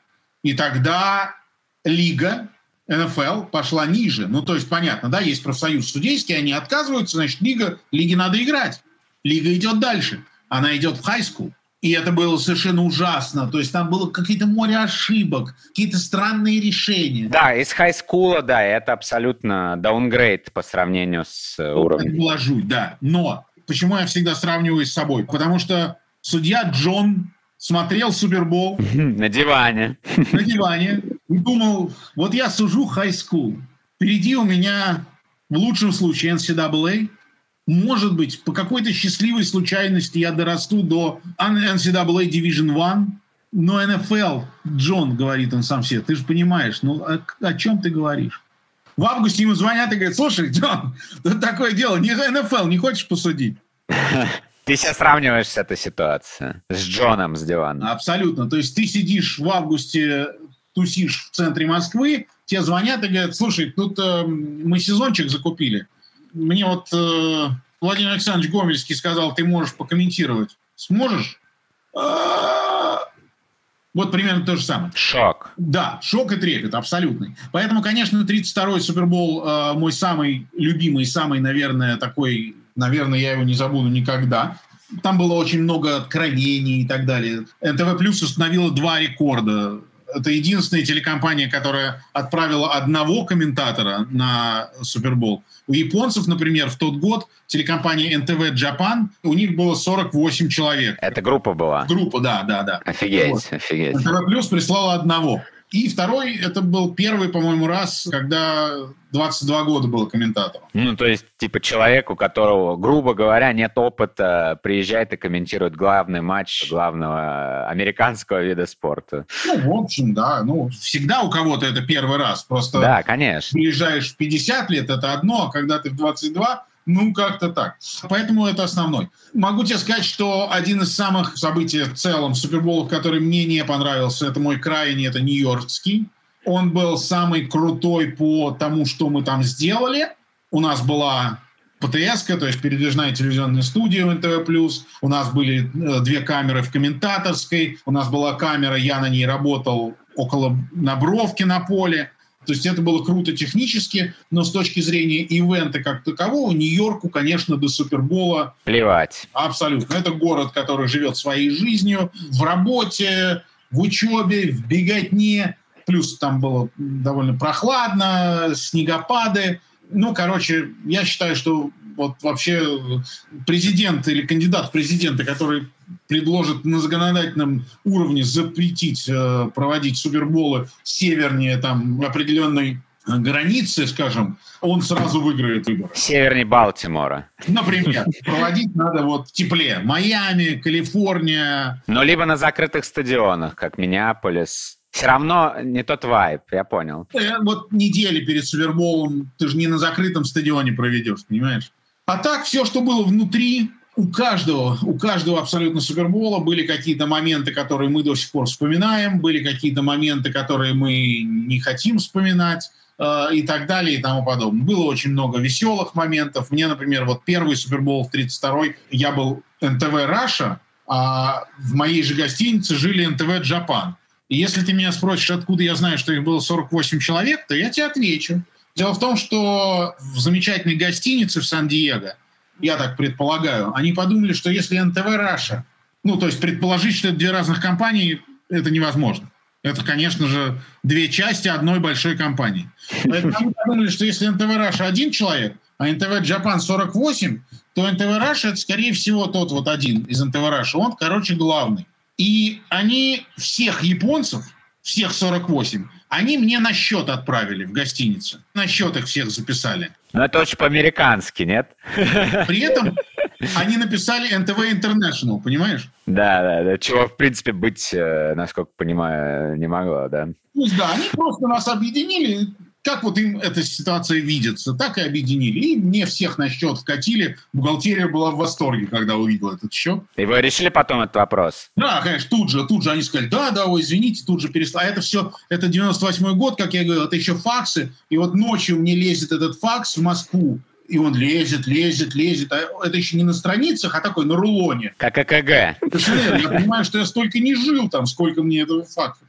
[SPEAKER 2] И тогда лига НФЛ пошла ниже. Ну, то есть, понятно, да, есть профсоюз судейский, они отказываются, значит, лига, лиге надо играть. Лига идет дальше. Она идет в school. И это было совершенно ужасно. То есть там было какие-то море ошибок, какие-то странные решения.
[SPEAKER 1] Да, из high school а, да, это абсолютно даунгрейд по сравнению с уровнем. Это
[SPEAKER 2] была жуть, да. Но Почему я всегда сравниваю с собой? Потому что судья Джон смотрел Супербол.
[SPEAKER 1] На диване.
[SPEAKER 2] На диване. И думал, вот я сужу high school. Впереди у меня в лучшем случае NCAA. Может быть, по какой-то счастливой случайности я дорасту до NCAA Division One. Но НФЛ, Джон, говорит он сам себе, ты же понимаешь, ну о, о чем ты говоришь? В августе ему звонят и говорят, слушай, Джон, тут такое дело, не НФЛ, не хочешь посудить?
[SPEAKER 1] Ты сейчас сравниваешь с этой ситуацией с Джоном с дивана.
[SPEAKER 2] Абсолютно. То есть ты сидишь в августе, тусишь в центре Москвы, тебе звонят и говорят, слушай, тут э, мы сезончик закупили. Мне вот э, Владимир Александрович Гомельский сказал, ты можешь покомментировать. Сможешь? Вот примерно то же самое.
[SPEAKER 1] Шок.
[SPEAKER 2] Да, шок и трепет, абсолютный. Поэтому, конечно, 32-й Супербол э, мой самый любимый, самый, наверное, такой, наверное, я его не забуду никогда. Там было очень много откровений и так далее. НТВ Плюс установила два рекорда. Это единственная телекомпания, которая отправила одного комментатора на Супербол. У японцев, например, в тот год телекомпания NTV Japan, у них было 48 человек.
[SPEAKER 1] Это группа была?
[SPEAKER 2] Группа, да, да, да.
[SPEAKER 1] Офигеть, вот. офигеть.
[SPEAKER 2] NTV Плюс прислала одного. И второй, это был первый, по-моему, раз, когда 22 года был комментатором.
[SPEAKER 1] Ну, то есть, типа, человек, у которого, грубо говоря, нет опыта, приезжает и комментирует главный матч главного американского вида спорта.
[SPEAKER 2] Ну, в общем, да. Ну, всегда у кого-то это первый раз. Просто
[SPEAKER 1] да, конечно.
[SPEAKER 2] приезжаешь в 50 лет, это одно, а когда ты в 22, ну, как-то так. Поэтому это основной. Могу тебе сказать, что один из самых событий в целом Суперболов, который мне не понравился, это мой крайний, это Нью-Йоркский. Он был самый крутой по тому, что мы там сделали. У нас была ПТС, то есть передвижная телевизионная студия в НТВ+. У нас были э, две камеры в комментаторской. У нас была камера, я на ней работал около Набровки на поле. То есть это было круто технически, но с точки зрения ивента как такового, Нью-Йорку, конечно, до Супербола...
[SPEAKER 1] Плевать.
[SPEAKER 2] Абсолютно. Это город, который живет своей жизнью в работе, в учебе, в беготне. Плюс там было довольно прохладно, снегопады. Ну, короче, я считаю, что вот вообще президент или кандидат в президенты, который предложит на законодательном уровне запретить э, проводить суперболы севернее там определенной границы, скажем, он сразу выиграет выборы.
[SPEAKER 1] Севернее Балтимора.
[SPEAKER 2] Например, проводить надо вот в тепле. Майами, Калифорния.
[SPEAKER 1] Но либо на закрытых стадионах, как Миннеаполис, все равно не тот вайп, я понял.
[SPEAKER 2] Э, вот недели перед Суперболом ты же не на закрытом стадионе проведешь, понимаешь? А так все, что было внутри, у каждого, у каждого абсолютно Супербола были какие-то моменты, которые мы до сих пор вспоминаем, были какие-то моменты, которые мы не хотим вспоминать э, и так далее и тому подобное. Было очень много веселых моментов. Мне, например, вот первый Супербол в 32-й, я был НТВ Раша, а в моей же гостинице жили НТВ Japan. И если ты меня спросишь, откуда я знаю, что их было 48 человек, то я тебе отвечу. Дело в том, что в замечательной гостинице в Сан-Диего, я так предполагаю, они подумали, что если НТВ Russia, ну, то есть предположить, что это две разных компании, это невозможно. Это, конечно же, две части одной большой компании. Поэтому они подумали, что если НТВ Russia один человек, а НТВ Japan 48, то НТВ Russia это, скорее всего, тот вот один из НТВ Russia. Он, короче, главный. И они всех японцев, всех 48, они мне на счет отправили в гостиницу. На счет их всех записали.
[SPEAKER 1] Ну, это очень по-американски, нет?
[SPEAKER 2] При этом они написали НТВ International, понимаешь?
[SPEAKER 1] Да, да, да. Чего, в принципе, быть, э, насколько понимаю, не могло, да.
[SPEAKER 2] Ну, да, они просто нас объединили как вот им эта ситуация видится, так и объединили. И мне всех на счет вкатили. Бухгалтерия была в восторге, когда увидела этот счет.
[SPEAKER 1] И вы решили потом этот вопрос?
[SPEAKER 2] Да, конечно, тут же, тут же они сказали, да, да, ой, извините, тут же перестал. А это все, это 98 год, как я говорил, это еще факсы. И вот ночью мне лезет этот факс в Москву и он лезет, лезет, лезет. А это еще не на страницах, а такой на рулоне.
[SPEAKER 1] Как ЭКГ.
[SPEAKER 2] Я понимаю, что я столько не жил там, сколько мне этого факта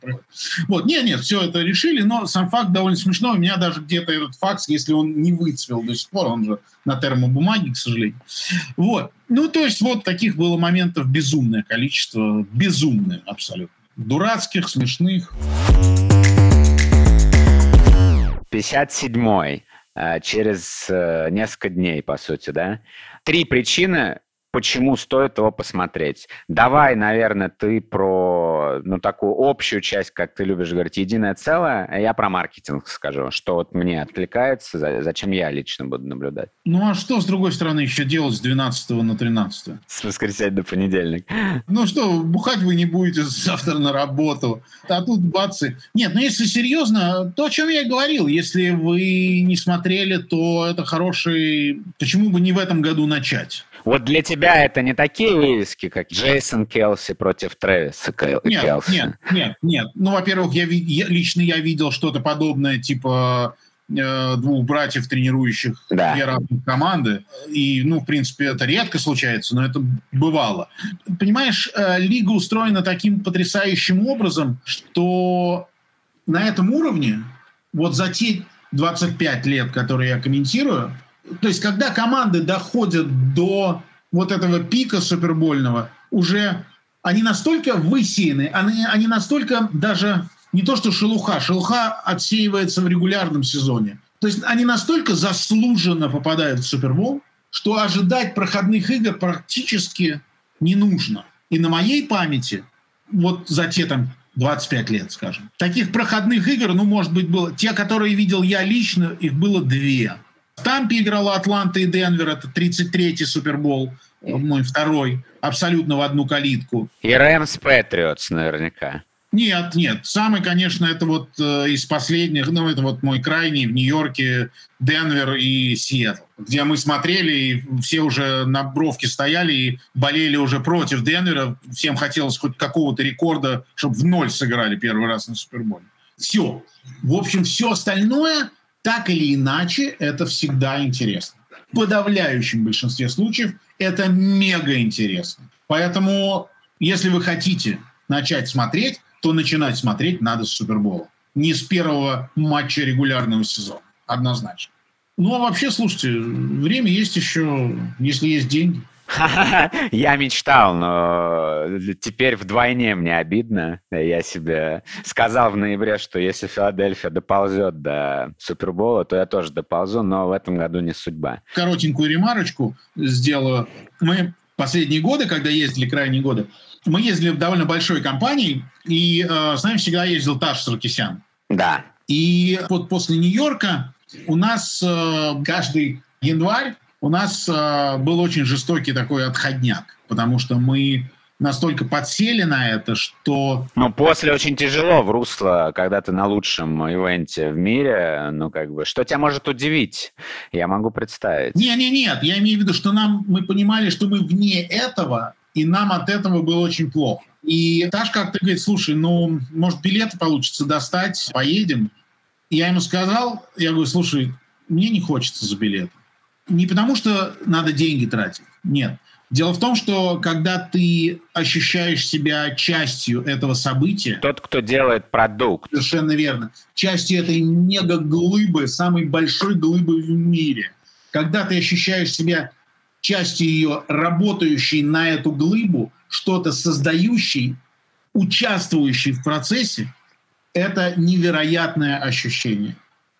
[SPEAKER 2] Вот, нет, нет, все это решили, но сам факт довольно смешной. У меня даже где-то этот факс, если он не выцвел до сих пор, он же на термобумаге, к сожалению. Вот. Ну, то есть вот таких было моментов безумное количество, безумное абсолютно. Дурацких, смешных.
[SPEAKER 1] 57-й. Через э, несколько дней, по сути, да. Три причины, почему стоит его посмотреть. Давай, наверное, ты про ну, такую общую часть, как ты любишь говорить, единое целое, а я про маркетинг скажу, что вот мне откликается, зачем я лично буду наблюдать.
[SPEAKER 2] Ну а что, с другой стороны, еще делать с 12 на 13?
[SPEAKER 1] С воскресенья до понедельника.
[SPEAKER 2] Ну что, бухать вы не будете завтра на работу, а тут бацы. Нет, ну если серьезно, то, о чем я и говорил, если вы не смотрели, то это хороший... Почему бы не в этом году начать?
[SPEAKER 1] Вот для тебя это не такие вывески, как Джейсон Келси против Трэвиса
[SPEAKER 2] нет, Келси? Нет, нет, нет. Ну, во-первых, я, я, лично я видел что-то подобное, типа э, двух братьев, тренирующих да. две разных команды. И, ну, в принципе, это редко случается, но это бывало. Понимаешь, э, лига устроена таким потрясающим образом, что на этом уровне, вот за те 25 лет, которые я комментирую, то есть, когда команды доходят до вот этого пика супербольного, уже они настолько высеяны, они, они настолько даже не то что шелуха, шелуха отсеивается в регулярном сезоне. То есть они настолько заслуженно попадают в Супербол, что ожидать проходных игр практически не нужно. И на моей памяти, вот за те там 25 лет, скажем, таких проходных игр, ну, может быть, было... Те, которые видел я лично, их было две. В Тампе играла Атланта и Денвер, это 33-й Супербол, мой второй, абсолютно в одну калитку.
[SPEAKER 1] И Рэмс Патриотс наверняка.
[SPEAKER 2] Нет, нет. Самый, конечно, это вот э, из последних, ну, это вот мой крайний в Нью-Йорке, Денвер и Сиэтл, где мы смотрели, и все уже на бровке стояли и болели уже против Денвера. Всем хотелось хоть какого-то рекорда, чтобы в ноль сыграли первый раз на Суперболе. Все. В общем, все остальное так или иначе, это всегда интересно. В подавляющем большинстве случаев это мега интересно. Поэтому, если вы хотите начать смотреть, то начинать смотреть надо с Супербола. Не с первого матча регулярного сезона. Однозначно. Ну, а вообще, слушайте, время есть еще, если есть деньги.
[SPEAKER 1] Я мечтал, но теперь вдвойне мне обидно. Я себе сказал в ноябре, что если Филадельфия доползет до Супербола, то я тоже доползу, но в этом году не судьба.
[SPEAKER 2] Коротенькую ремарочку сделаю. Мы последние годы, когда ездили, крайние годы, мы ездили в довольно большой компании, и э, с нами всегда ездил Таш Саркисян.
[SPEAKER 1] Да.
[SPEAKER 2] И вот после Нью-Йорка у нас э, каждый январь у нас э, был очень жестокий такой отходняк, потому что мы настолько подсели на это, что...
[SPEAKER 1] Ну, после очень тяжело в русло, когда ты на лучшем ивенте в мире, ну, как бы, что тебя может удивить? Я могу представить.
[SPEAKER 2] Не-не, нет, я имею в виду, что нам, мы понимали, что мы вне этого, и нам от этого было очень плохо. И Таш как-то говорит, слушай, ну, может, билеты получится достать, поедем. И я ему сказал, я говорю, слушай, мне не хочется за билеты. Не потому, что надо деньги тратить, нет. Дело в том, что когда ты ощущаешь себя частью этого события...
[SPEAKER 1] Тот, кто делает продукт.
[SPEAKER 2] Совершенно верно. Частью этой мега-глыбы, самой большой глыбы в мире. Когда ты ощущаешь себя частью ее, работающей на эту глыбу, что-то создающей, участвующей в процессе, это невероятное ощущение.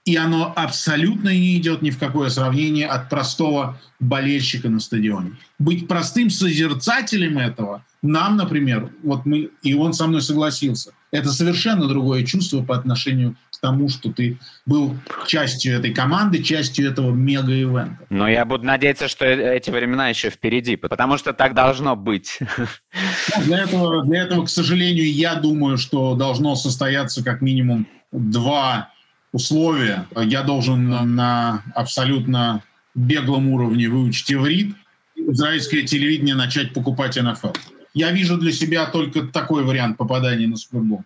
[SPEAKER 2] И оно абсолютно не идет ни в какое сравнение от простого болельщика на стадионе. Быть простым созерцателем этого нам, например, вот мы, и он со мной согласился, это совершенно другое чувство по отношению к тому, что ты был частью этой команды, частью этого мега-ивента.
[SPEAKER 1] Но я буду надеяться, что э, эти времена еще впереди, потому что так должно быть.
[SPEAKER 2] Ну, для, этого, для этого, к сожалению, я думаю, что должно состояться как минимум два условия. Я должен на абсолютно беглом уровне выучить иврит, израильское телевидение начать покупать НФЛ. Я вижу для себя только такой вариант попадания на Супербол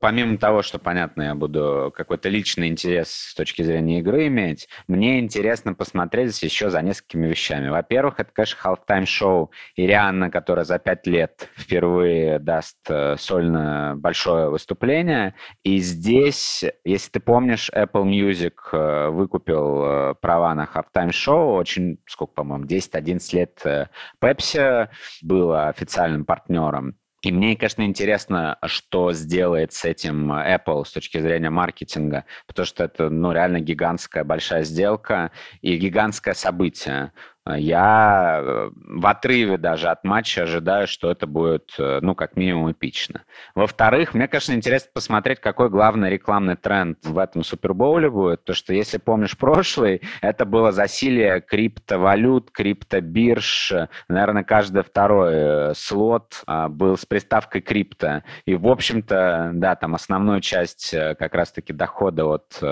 [SPEAKER 1] помимо того, что, понятно, я буду какой-то личный интерес с точки зрения игры иметь, мне интересно посмотреть еще за несколькими вещами. Во-первых, это, конечно, halftime шоу Ирианна, которая за пять лет впервые даст э, сольно большое выступление. И здесь, если ты помнишь, Apple Music э, выкупил э, права на halftime шоу очень, сколько, по-моему, 10-11 лет Pepsi было официальным партнером. И мне, конечно, интересно, что сделает с этим Apple с точки зрения маркетинга, потому что это, ну, реально гигантская большая сделка и гигантское событие. Я э, в отрыве даже от матча ожидаю, что это будет, э, ну, как минимум, эпично. Во-вторых, мне, конечно, интересно посмотреть, какой главный рекламный тренд в этом Супербоуле будет. То, что, если помнишь прошлый, это было засилие криптовалют, криптобирж. Наверное, каждый второй э, слот был с приставкой крипто. И, в общем-то, да, там основную часть как раз-таки дохода от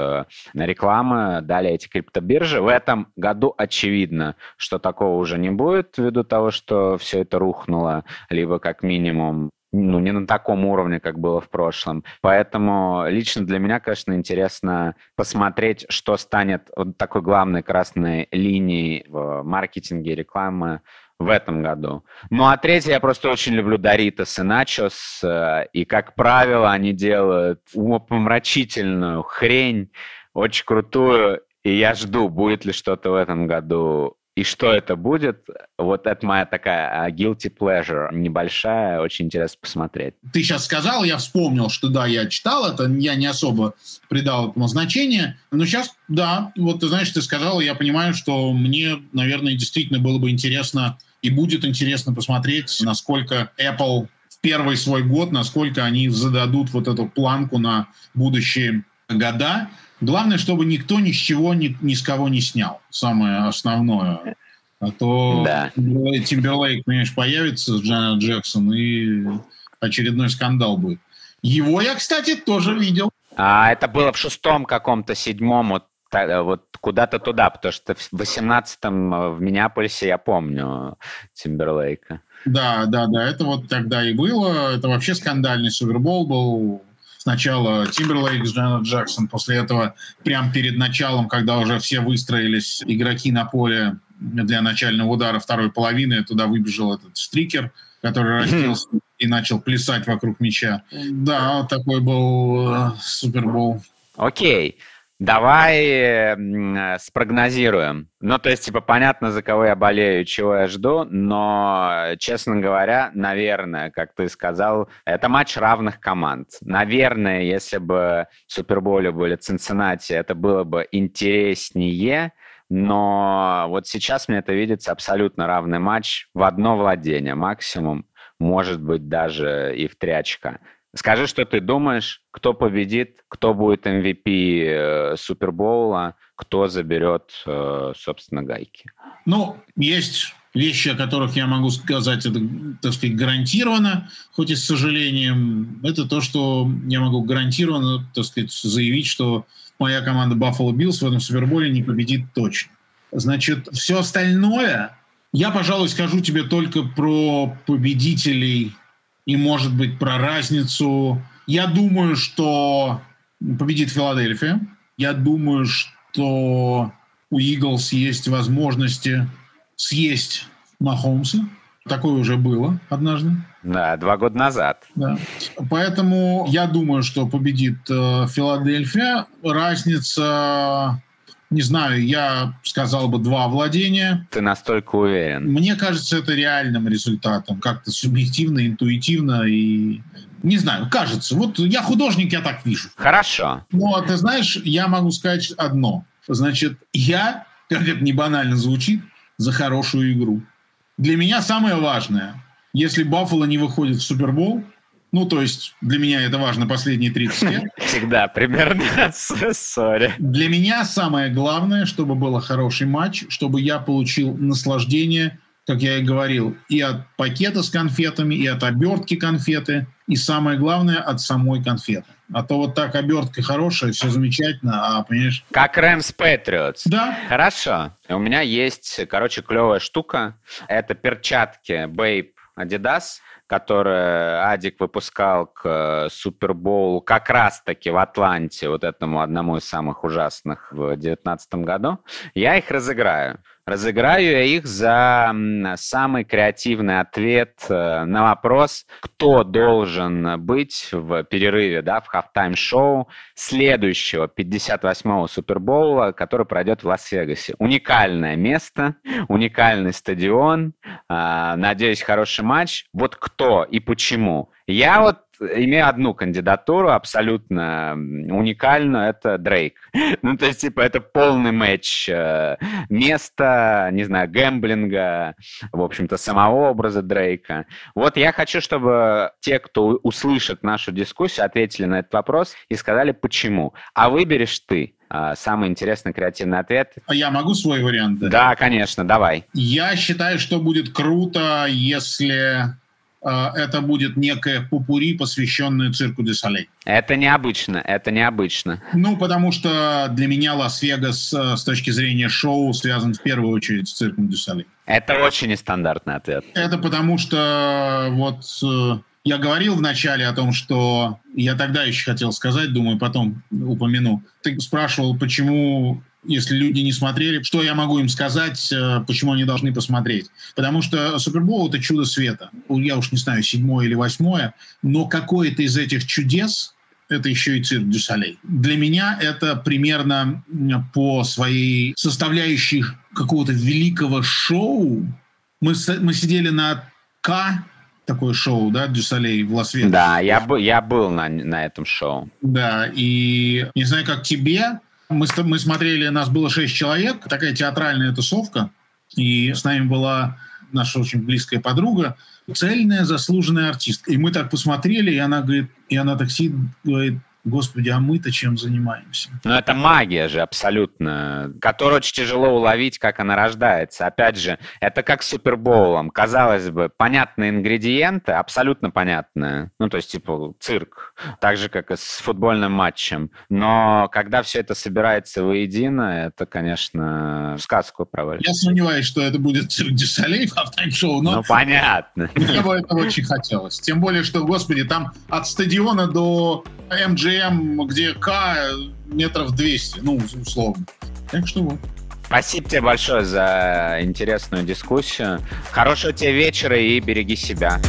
[SPEAKER 1] рекламы дали эти криптобиржи. В этом году очевидно, что такого уже не будет ввиду того, что все это рухнуло, либо как минимум ну, не на таком уровне, как было в прошлом. Поэтому лично для меня, конечно, интересно посмотреть, что станет вот такой главной красной линией в маркетинге рекламы в этом году. Ну, а третье, я просто очень люблю Доритос и Начос, э, и, как правило, они делают умопомрачительную хрень, очень крутую, и я жду, будет ли что-то в этом году и что это будет, вот это моя такая а, guilty pleasure, небольшая, очень интересно посмотреть.
[SPEAKER 2] Ты сейчас сказал, я вспомнил, что да, я читал это, я не особо придал этому значения, но сейчас, да, вот ты знаешь, ты сказал, я понимаю, что мне, наверное, действительно было бы интересно и будет интересно посмотреть, насколько Apple в первый свой год, насколько они зададут вот эту планку на будущие года. Главное, чтобы никто ни с чего, ни, ни с кого не снял. Самое основное. А то да. Тимберлейк, понимаешь, появится, Джанет Джексон, и очередной скандал будет. Его я, кстати, тоже видел.
[SPEAKER 1] А это было в шестом каком-то, седьмом, вот, вот куда-то туда, потому что в восемнадцатом э, в Миннеаполисе я помню Тимберлейка.
[SPEAKER 2] Да, да, да, это вот тогда и было. Это вообще скандальный Супербол был Сначала Тимберлейк с Джанет Джексон, после этого прямо перед началом, когда уже все выстроились игроки на поле для начального удара второй половины, туда выбежал этот стрикер, который разделся и начал плясать вокруг мяча. Да, такой был э, Супербол.
[SPEAKER 1] Окей. Давай э, спрогнозируем. Ну, то есть, типа, понятно, за кого я болею, чего я жду, но, честно говоря, наверное, как ты сказал, это матч равных команд. Наверное, если бы в Суперболе были Цинциннати, это было бы интереснее, но вот сейчас мне это видится абсолютно равный матч в одно владение максимум, может быть, даже и в три очка. Скажи, что ты думаешь, кто победит, кто будет MVP э, Супербоула, кто заберет, э, собственно, гайки?
[SPEAKER 2] Ну, есть вещи, о которых я могу сказать, это, так сказать, гарантированно, хоть и с сожалением. Это то, что я могу гарантированно, так сказать, заявить, что моя команда Buffalo Bills в этом Суперболе не победит точно. Значит, все остальное я, пожалуй, скажу тебе только про победителей и, может быть, про разницу. Я думаю, что победит Филадельфия. Я думаю, что у Иглс есть возможности съесть Махомса. Такое уже было однажды.
[SPEAKER 1] Да, два года назад.
[SPEAKER 2] Да. Поэтому я думаю, что победит э, Филадельфия. Разница, не знаю, я сказал бы два владения.
[SPEAKER 1] Ты настолько уверен?
[SPEAKER 2] Мне кажется, это реальным результатом. Как-то субъективно, интуитивно и... Не знаю, кажется. Вот я художник, я так вижу.
[SPEAKER 1] Хорошо.
[SPEAKER 2] Ну, а ты знаешь, я могу сказать одно. Значит, я, как это не банально звучит, за хорошую игру. Для меня самое важное – если Баффало не выходит в Супербол, ну, то есть для меня это важно последние 30 лет.
[SPEAKER 1] Всегда примерно. Sorry.
[SPEAKER 2] Для меня самое главное, чтобы был хороший матч, чтобы я получил наслаждение, как я и говорил, и от пакета с конфетами, и от обертки конфеты, и самое главное, от самой конфеты. А то вот так обертка хорошая, все замечательно, а понимаешь...
[SPEAKER 1] Как Рэмс Патриотс.
[SPEAKER 2] Да.
[SPEAKER 1] Хорошо. У меня есть, короче, клевая штука. Это перчатки Babe Adidas, которые Адик выпускал к э, Супербоулу как раз-таки в Атланте, вот этому одному из самых ужасных в 2019 году, я их разыграю. Разыграю я их за самый креативный ответ э, на вопрос, кто должен быть в перерыве, да, в halftime -шоу следующего 58-го Супербоула, который пройдет в Лас-Вегасе. Уникальное место, уникальный стадион, а, надеюсь, хороший матч. Вот кто и почему? Я вот имею одну кандидатуру абсолютно уникальную, это Дрейк. ну, то есть, типа, это полный матч э, места, не знаю, гэмблинга, в общем-то, самого образа Дрейка. Вот я хочу, чтобы те, кто услышит нашу дискуссию, ответили на этот вопрос и сказали, почему. А выберешь ты э, самый интересный креативный ответ.
[SPEAKER 2] А я могу свой вариант?
[SPEAKER 1] Да, конечно, давай.
[SPEAKER 2] Я считаю, что будет круто, если это будет некое пупури, посвященное цирку де Солей.
[SPEAKER 1] Это необычно, это необычно.
[SPEAKER 2] Ну, потому что для меня Лас-Вегас э, с точки зрения шоу связан в первую очередь с цирком де Солей.
[SPEAKER 1] Это очень нестандартный ответ.
[SPEAKER 2] Это потому что вот э, я говорил вначале о том, что я тогда еще хотел сказать, думаю, потом упомяну. Ты спрашивал, почему если люди не смотрели, что я могу им сказать, э, почему они должны посмотреть? Потому что Супербол — это чудо света. Я уж не знаю, седьмое или восьмое, но какое-то из этих чудес — это еще и цирк дю Солей. Для меня это примерно по своей составляющей какого-то великого шоу. Мы, мы сидели на К, такое шоу, да, дю Солей в Лас-Вегасе.
[SPEAKER 1] Да, я, я был на, на этом шоу.
[SPEAKER 2] Да, и не знаю, как тебе, мы, мы смотрели, нас было шесть человек, такая театральная тусовка, и с нами была наша очень близкая подруга, цельная заслуженная артистка. И мы так посмотрели, и она говорит, и она так сидит, говорит, Господи, а мы-то чем занимаемся?
[SPEAKER 1] Ну, это магия же абсолютно, которую очень тяжело уловить, как она рождается. Опять же, это как с Супербоулом. Казалось бы, понятные ингредиенты, абсолютно понятные. Ну, то есть, типа, цирк. Так же, как и с футбольным матчем. Но когда все это собирается воедино, это, конечно, в сказку провалит.
[SPEAKER 2] Я сомневаюсь, что это будет цирк Дюсалей в автайм-шоу, но...
[SPEAKER 1] Ну, понятно.
[SPEAKER 2] Мне бы этого очень хотелось. Тем более, что, господи, там от стадиона до МГМ, где К метров 200, ну, условно. Так что вот.
[SPEAKER 1] Спасибо тебе большое за интересную дискуссию. Хорошего тебе вечера и береги себя.